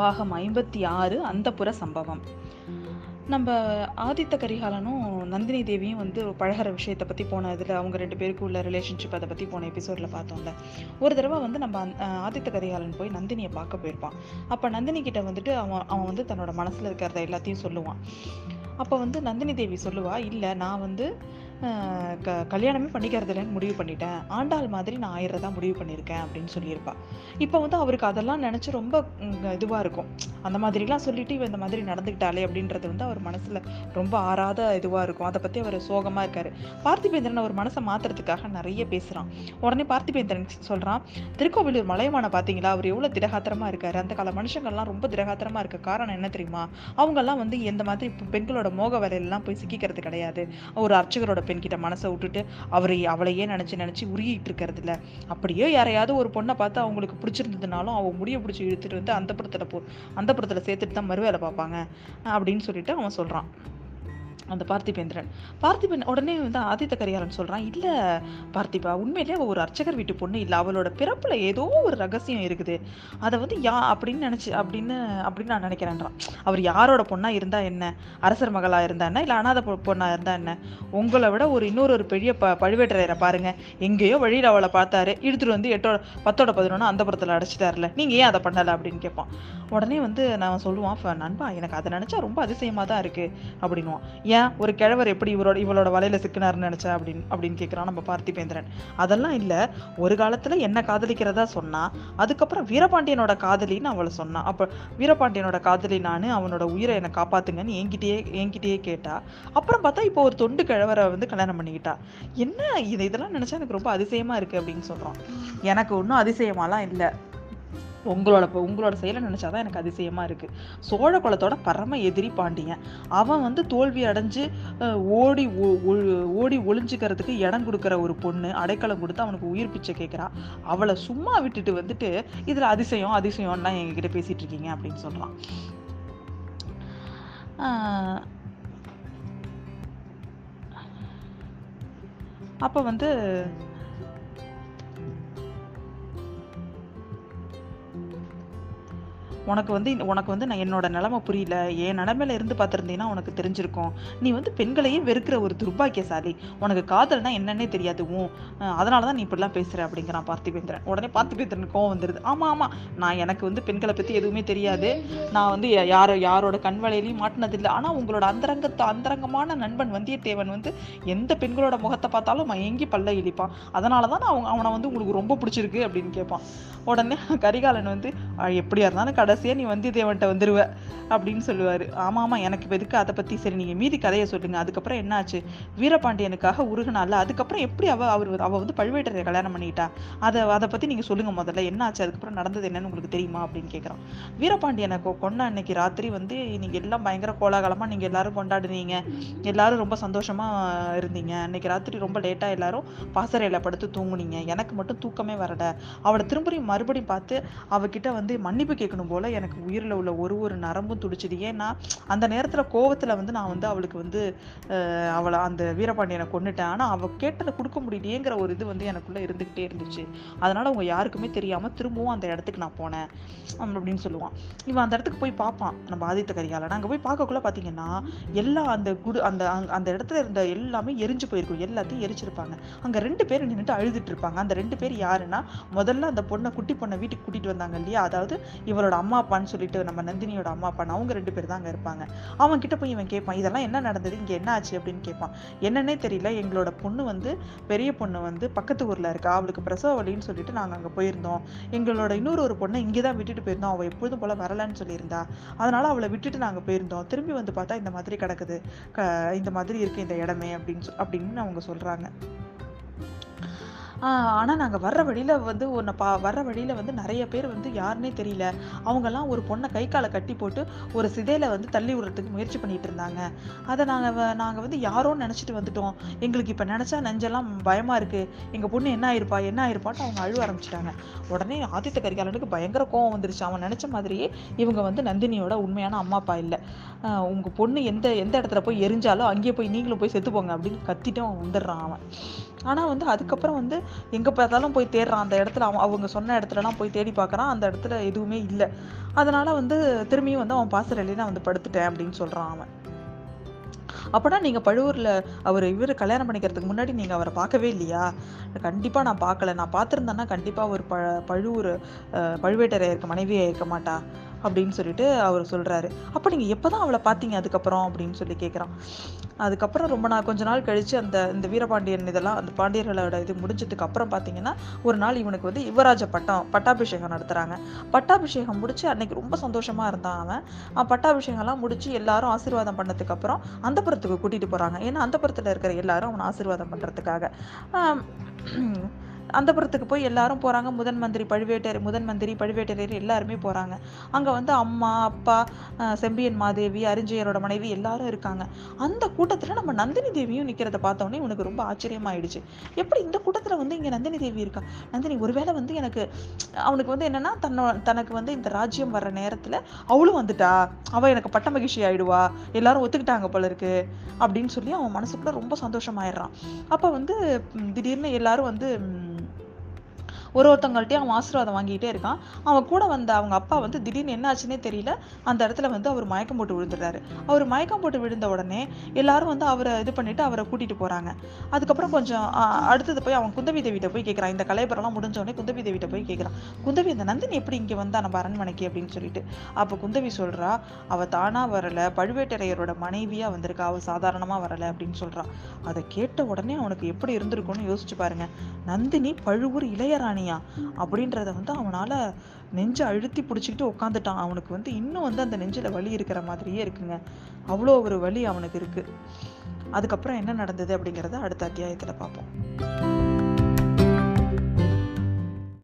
பாகம் ஐம்பத்தி ஆறு அந்தப்புற சம்பவம். நம்ம ஆதித்த கரிகாலனும் நந்தினி தேவியும் வந்து பழகுற விஷயத்தை பற்றி போன இதில் அவங்க ரெண்டு பேருக்கு உள்ள ரிலேஷன்ஷிப் அதை பற்றி போன எபிசோடில் பார்த்தோம்ல. ஒரு தடவை வந்து நம்ம ஆதித்த கரிகாலன் போய் நந்தினியை பார்க்க போயிருப்பான். அப்போ நந்தினி கிட்ட வந்துட்டு அவன் அவன் வந்து தன்னோட மனசில் இருக்கிறத எல்லாத்தையும் சொல்லுவான். அப்போ வந்து நந்தினி தேவி சொல்லுவா இல்லை நான் வந்து க கல்யாணமே பண்ணிக்கிறது இல்லைன்னு முடிவு பண்ணிட்டேன். ஆண்டாள் மாதிரி நான் ஆயிடுறதா முடிவு பண்ணியிருக்கேன் அப்படின்னு சொல்லியிருப்பா. இப்போ வந்து அவருக்கு அதெல்லாம் நினச்சி ரொம்ப இதுவாக இருக்கும். அந்த மாதிரிலாம் சொல்லிட்டு இவ இந்த மாதிரி நடந்துக்கிட்டாலே அப்படின்றது வந்து அவர் மனசில் ரொம்ப ஆறாத இதுவாக இருக்கும். அதை பற்றி அவர் சோகமாக இருக்கார். பார்த்திபேந்திரன் அவர் மனசை மாத்துறதுக்காக நிறைய பேசுகிறான் உடனே பார்த்திபேந்திரன் சொல்கிறான் திருக்கோவிலூர் மலையமான பார்த்தீங்களா? அவர் எவ்வளோ திடகாத்திரமாக இருக்கார். அந்த கால மனுஷங்கள்லாம் ரொம்ப திடகாத்திரமாக இருக்க காரணம் என்ன தெரியுமா? அவங்கெல்லாம் வந்து எந்த மாதிரி பெண்களோட மோக வலையிலலாம் போய் சிக்கிக்கிறது கிடையாது. ஒரு அர்ச்சகரோட பெண்கிட்ட மனசை விட்டுட்டு அவரை அவளையே நினச்சி நினச்சி உருகிட்டு இருக்கிறது இல்லை அப்படியே யாரையாவது ஒரு பொண்ணை பார்த்து அவங்களுக்கு பிடிச்சிருந்ததுனாலும் அவ முடிய பிடிச்சி இழுத்துட்டு வந்து அந்த புறத்தில் போ அந்த புறத்தில் சேர்த்துட்டு தான் மறுவேலை பார்ப்பாங்க அப்படின்னு சொல்லிட்டு அவன் சொல்கிறான் அந்த பார்த்திபேந்திரன். பார்த்திபன் உடனே வந்து ஆதித்த கரிகாலன் சொல்கிறான் இல்லை பார்த்திபா உண்மையிலேயே அவள் ஒரு அர்ச்சகர் வீட்டு பொண்ணு இல்லை அவளோட பிறப்பில் ஏதோ ஒரு ரகசியம் இருக்குது. அதை வந்து யா அப்படின்னு நினச்சி அப்படின்னு அப்படின்னு நான் நினைக்கிறேன்றான். அவர் யாரோட பொண்ணாக இருந்தா என்ன? அரசர் மகளாக இருந்தா என்ன? இல்லை அனாத பொண்ணாக இருந்தா என்ன? உங்களை விட ஒரு இன்னொரு ஒரு பெரிய ப பழுவேட்டரையரை பாருங்கள் எங்கேயோ வழியில் அவளை பார்த்தாரு. இழுத்துட்டு வந்து எட்டோட பத்தோட பதினொன்று அந்த புறத்தில் அடைச்சிட்டார்ல. நீங்கள் ஏன் அதை பண்ணலை? அப்படின்னு கேட்பான். உடனே வந்து நான் சொல்லுவான் "ஃப- நண்பா எனக்கு அதை நினச்சா ரொம்ப அதிசயமாக தான் இருக்குது அப்படின்னுவான். ஏன் ஒரு கிழவர் எப்படி இவரோட இவளோட வலையில சிக்கினார்னு நினைச்சா அப்படின்னு அப்படின்னு கேட்குறான் நம்ம பார்த்திபேந்திரன் அதெல்லாம் இல்லை. ஒரு காலத்துல என்ன காதலிக்கிறதா சொன்னா அதுக்கப்புறம் வீரபாண்டியனோட காதலின்னு அவளை சொன்னான் அப்போ வீரபாண்டியனோட காதலி நான் அவனோட உயிரை என்னை காப்பாத்துங்கன்னு என்கிட்டயே என்கிட்டயே கேட்டா. அப்புறம் பார்த்தா இப்போ ஒரு தொண்டு கிழவரை வந்து கல்யாணம் பண்ணிக்கிட்டா. என்ன இது? இதெல்லாம் நினைச்சா எனக்கு ரொம்ப அதிசயமா இருக்கு அப்படின்னு சொல்றான். எனக்கு ஒன்றும் அதிசயமாலாம் இல்லை. உங்களோட உங்களோட செயலை நினைச்சாதான் எனக்கு அதிசயமாக இருக்குது சோழ குலத்தோட பரம எதிரி பாண்டியன். அவன் வந்து தோல்வி அடைஞ்சு ஓடி ஓடி ஒளிஞ்சுக்கிறதுக்கு இடம் கொடுக்குற ஒரு பொண்ணு அடைக்கலம் கொடுத்து அவனுக்கு உயிர் பிச்சை கேட்குறான் அவளை சும்மா விட்டுட்டு வந்துட்டு இதில் அதிசயம் அதிசயம்லாம் எங்ககிட்ட பேசிகிட்டு இருக்கீங்க அப்படின்னு சொல்கிறான் அப்போ வந்து உனக்கு வந்து உனக்கு வந்து நான் என்னோட நிலைமை புரியல. என் நிலமையில இருந்து பார்த்துருந்தீங்கன்னா உனக்கு தெரிஞ்சிருக்கும். நீ வந்து பெண்களையே வெறுக்கிற ஒரு துர்பாக்கியசாலி. உனக்கு காதல்னா என்னன்னே தெரியாது உன் அதனால தான் நீ இப்படிலாம் பேசுற அப்படிங்கிறான் பார்த்திபேந்திரன். உடனே பார்த்திபேந்திரன் கோவம் வந்துருது. ஆமா ஆமா. நான் எனக்கு வந்து பெண்களை பத்தி எதுவுமே தெரியாது. நான் வந்து யாரோ யாரோட கண் வலையிலையும் மாட்டினதில்லை. ஆனா உங்களோட அந்தரங்கத்தை அந்தரங்கமான நண்பன் வந்தியத்தேவன் வந்து எந்த பெண்களோட முகத்தை பார்த்தாலும் மயங்கி பல்ல இழிப்பான். அதனால தான் நான் அவங்க அவனை வந்து உங்களுக்கு ரொம்ப பிடிச்சிருக்கு அப்படின்னு கேட்பான் உடனே கரிகாலன் வந்து எப்படியா இருந்தாலும் கடை கடைசியா நீ வந்தியத்தேவன்ட்ட வந்துருவ அப்படின்னு சொல்லுவாரு. ஆமா ஆமா எனக்கு இப்போ எதுக்கு அதை பத்தி சரி நீங்க மீதி கதையை சொல்லுங்க. அதுக்கப்புறம் என்னாச்சு? வீரபாண்டியனுக்காக உருகுனால அதுக்கப்புறம் எப்படி அவ அவர் அவ வந்து பழுவேட்டரையரை கல்யாணம் பண்ணிட்டா? அதை அதை பத்தி நீங்க சொல்லுங்க முதல்ல. என்னாச்சு? அதுக்கப்புறம் நடந்தது என்னன்னு உங்களுக்கு தெரியுமா? அப்படின்னு கேட்குறான் வீரபாண்டியனை கொண்ட அன்னைக்கு ராத்திரி வந்து நீங்க எல்லாம் பயங்கர கோலாகலமா நீங்க எல்லாரும் கொண்டாடுனீங்க. எல்லாரும் ரொம்ப சந்தோஷமா இருந்தீங்க. அன்னைக்கு ராத்திரி ரொம்ப லேட்டா எல்லாரும் பாசறையில படுத்து தூங்குனீங்க. எனக்கு மட்டும் தூக்கமே வரல. அவளை திரும்பவும் மறுபடியும் பார்த்து அவகிட்ட வந்து மன்னிப்பு கேட்கணும் போல எனக்கு உயிரில் உள்ள ஒரு ஒரு நரம்பும் துடிச்சிது. ஏன்னா அந்த நேரத்தில் கோவத்தில் வந்து நான் வந்து அவளுக்கு வந்து அவளை அந்த வீரபாண்டியனை கொண்டுட்டேன் ஆனால் அவள் கேட்டதை கொடுக்க முடியலையேங்கிற ஒரு இது வந்து எனக்குள்ளே இருந்துக்கிட்டே இருந்துச்சு. அதனால் அவங்க யாருக்குமே தெரியாமல் திரும்பவும் அந்த இடத்துக்கு நான் போனேன் அப்படின்னு சொல்லுவான். இவன் அந்த இடத்துக்கு போய் பார்ப்பான் நம்ம ஆதித்த கரிகாலன். அங்கே போய் பார்க்கக்குள்ள பார்த்தீங்கன்னா எல்லா அந்த குடு அந்த அந்த இடத்துல இருந்த எல்லாமே எரிஞ்சு போயிருக்கும். எல்லாத்தையும் எரிச்சிருப்பாங்க. அங்கே ரெண்டு பேர் நின்றுட்டு அழுதுட்டு இருப்பாங்க. அந்த ரெண்டு பேர் யாருன்னா முதல்ல அந்த பொண்ணை குட்டி பொண்ணை வீட்டுக்கு கூட்டிகிட்டு வந்தாங்க இல்லையா? அதாவது இவளோட அம்மா அப்பான்னு சொல்லிட்டு நம்ம நந்தினியோட அம்மா அப்பான்னு அவங்க ரெண்டு பேர் தான் அங்கே இருப்பாங்க. அவன் கிட்ட போய் இவன் கேட்பான் இதெல்லாம் என்ன நடந்தது? இங்கே என்ன ஆச்சு? அப்படின்னு கேட்பான். என்னன்னே தெரியல. எங்களோட பொண்ணு வந்து பெரிய பொண்ணு வந்து பக்கத்து ஊரில் இருக்கா. அவளுக்கு பிரசவ வலின்னு சொல்லிட்டு நாங்கள் அங்கே போயிருந்தோம். எங்களோட இன்னொரு ஒரு பொண்ணை இங்கே தான் விட்டுட்டு போயிருந்தோம். அவள் எப்பொழுதும் போல வரலன்னு சொல்லியிருந்தா. அதனால அவளை விட்டுட்டு நாங்கள் போயிருந்தோம். திரும்பி வந்து பார்த்தா இந்த மாதிரி கிடக்குது. க இந்த மாதிரி இருக்கு இந்த இடமே அப்படின்னு அப்படின்னு அவங்க சொல்கிறாங்க ஆனால் நாங்கள் வர்ற வழியில் வந்து ஒன்று பா வர்ற வழியில் வந்து நிறைய பேர் வந்து யாருன்னே தெரியல. அவங்கெல்லாம் ஒரு பொண்ணை கை காலை கட்டி போட்டு ஒரு சிதையில் வந்து தள்ளி விடுறதுக்கு முயற்சி பண்ணிகிட்டு இருந்தாங்க. அதை நாங்கள் வ- வந்து யாரோ நினச்சிட்டு வந்துட்டோம். எங்களுக்கு இப்போ நினச்சா நெஞ்செல்லாம் பயமாக இருக்குது எங்கள் பொண்ணு என்ன ஆயிருப்பா என்ன ஆயிருப்பான்னு அவங்க அழுவ ஆரம்பிச்சிட்டாங்க. உடனே ஆதித்த கரிகாலனுக்கு பயங்கர கோவம் வந்துருச்சு. அவன் நினைச்ச மாதிரியே இவங்க வந்து நந்தினியோட உண்மையான அம்மா அப்பா இல்லை. உங்கள் பொண்ணு எந்த எந்த இடத்துல போய் எரிஞ்சாலும் அங்கேயே போய் நீங்களும் போய் செத்து போங்க அப்படின்னு கத்திட்டு அவன் வந்துடுறான் அவன். ஆனால் வந்து அதுக்கப்புறம் வந்து எங்கே பார்த்தாலும் போய் தேடுறான். அந்த இடத்துல அவன் அவங்க சொன்ன இடத்துலலாம் போய் தேடி பார்க்குறான். அந்த இடத்துல எதுவுமே இல்லை. அதனால வந்து திரும்பியும் வந்து அவன் பாசறையிலே நான் வந்து படுத்துட்டேன் அப்படின்னு சொல்கிறான் அவன். அப்போனா நீங்கள் பழுவூரில் அவர் இவர் கல்யாணம் பண்ணிக்கிறதுக்கு முன்னாடி நீங்கள் அவரை பார்க்கவே இல்லையா? கண்டிப்பாக நான் பார்க்கல. நான் பார்த்துருந்தேன்னா கண்டிப்பாக ஒரு ப பழுவூர் அஹ், பழுவேட்டரையருக்கு மனைவியாக இருக்க மாட்டா. அப்படின்னு சொல்லிட்டு அவர் சொல்கிறாரு அப்போ நீங்கள் எப்போ தான் அவளை பார்த்தீங்க அதுக்கப்புறம் அப்படின்னு சொல்லி கேட்குறான் அதுக்கப்புறம் ரொம்ப நாள் கொஞ்ச நாள் கழித்து அந்த இந்த வீரபாண்டியன் இதெல்லாம் அந்த பாண்டியர்களோட இது முடிஞ்சதுக்கு அப்புறம் பார்த்தீங்கன்னா ஒரு நாள் இவனுக்கு வந்து யுவராஜ பட்டம் பட்டாபிஷேகம் நடத்துகிறாங்க பட்டாபிஷேகம் முடிச்சு அன்னைக்கு ரொம்ப சந்தோஷமாக இருந்தான் அவன். அவன் பட்டாபிஷேகம்லாம் முடிச்சு எல்லாரும் ஆசீர்வாதம் பண்ணதுக்கு அப்புறம் அந்தப்புறத்துக்கு கூட்டிகிட்டு போகிறாங்க ஏன்னா அந்தப்புறத்துல இருக்கிற எல்லாரும் அவனை ஆசீர்வாதம் பண்ணுறதுக்காக அந்தபுரத்துக்கு போய் எல்லாரும் போகிறாங்க முதன் மந்திரி பழுவேட்டர் முதன் மந்திரி பழுவேட்டரையர் எல்லாருமே போகிறாங்க அங்கே வந்து அம்மா அப்பா செம்பியன் மாதேவி அரிஞ்சயரோட மனைவி எல்லாரும் இருக்காங்க. அந்த கூட்டத்தில் நம்ம நந்தினி தேவியும் நிற்கிறத பார்த்தோன்னே இவனுக்கு ரொம்ப ஆச்சரியமாயிடுச்சு. எப்படி இந்த கூட்டத்தில் வந்து இங்கே நந்தினி தேவி இருக்கா? நந்தினி ஒருவேளை வந்து எனக்கு அவனுக்கு வந்து என்னென்னா தன்னோ தனக்கு வந்து இந்த ராஜ்யம் வர்ற நேரத்தில் அவளும் வந்துட்டா. அவள் எனக்கு பட்ட மகிழ்ச்சி ஆயிடுவா. எல்லாரும் ஒத்துக்கிட்டாங்க போல இருக்கு. அப்படின்னு சொல்லி அவன் மனசுக்குள்ள ரொம்ப சந்தோஷமாயிடுறான். அப்போ வந்து திடீர்னு எல்லாரும் வந்து ஒரு ஒருத்தவங்கள்ட்டையும் அவன் ஆசீர்வாதம் வாங்கிட்டே இருக்கான். அவன் கூட வந்த அவங்க அப்பா வந்து திடீர்னு என்ன ஆச்சுன்னே தெரியல. அந்த இடத்துல வந்து அவர் மயக்கம் போட்டு விழுந்துடுறாரு. அவர் மயக்கம் போட்டு விழுந்த உடனே எல்லாரும் வந்து அவரை இது பண்ணிட்டு அவரை கூட்டிட்டு போறாங்க. அதுக்கப்புறம் கொஞ்சம் அடுத்தது போய் அவன் குந்தவி தேவிட்ட போய் கேட்கறான் இந்த கலைபுரம்லாம் முடிஞ்ச உடனே குந்தவி தேவிட்ட போய் கேட்கறான் குந்தவி இந்த நந்தினி எப்படி இங்க வந்தா நம்ம அரண்மனைக்கு? அப்படின்னு சொல்லிட்டு. அப்போ குந்தவி சொல்றா அவ தானா வரல. பழுவேட்டரையரோட மனைவியா வந்திருக்கா. அவ சாதாரணமா வரல. அப்படின்னு சொல்றா. அதை கேட்ட உடனே அவனுக்கு எப்படி இருந்திருக்கும்னு யோசிச்சு பாருங்க. நந்தினி பழுவூர் இளையராணி இளையராணியா அப்படின்றத வந்து அவனால நெஞ்சை அழுத்தி பிடிச்சிக்கிட்டு உட்காந்துட்டான் அவனுக்கு வந்து இன்னும் வந்து அந்த நெஞ்சில வலி இருக்கிற மாதிரியே இருக்குங்க. அவ்வளோ ஒரு வலி அவனுக்கு இருக்கு. அதுக்கப்புறம் என்ன நடந்தது அப்படிங்கிறத அடுத்த அத்தியாயத்துல பார்ப்போம்.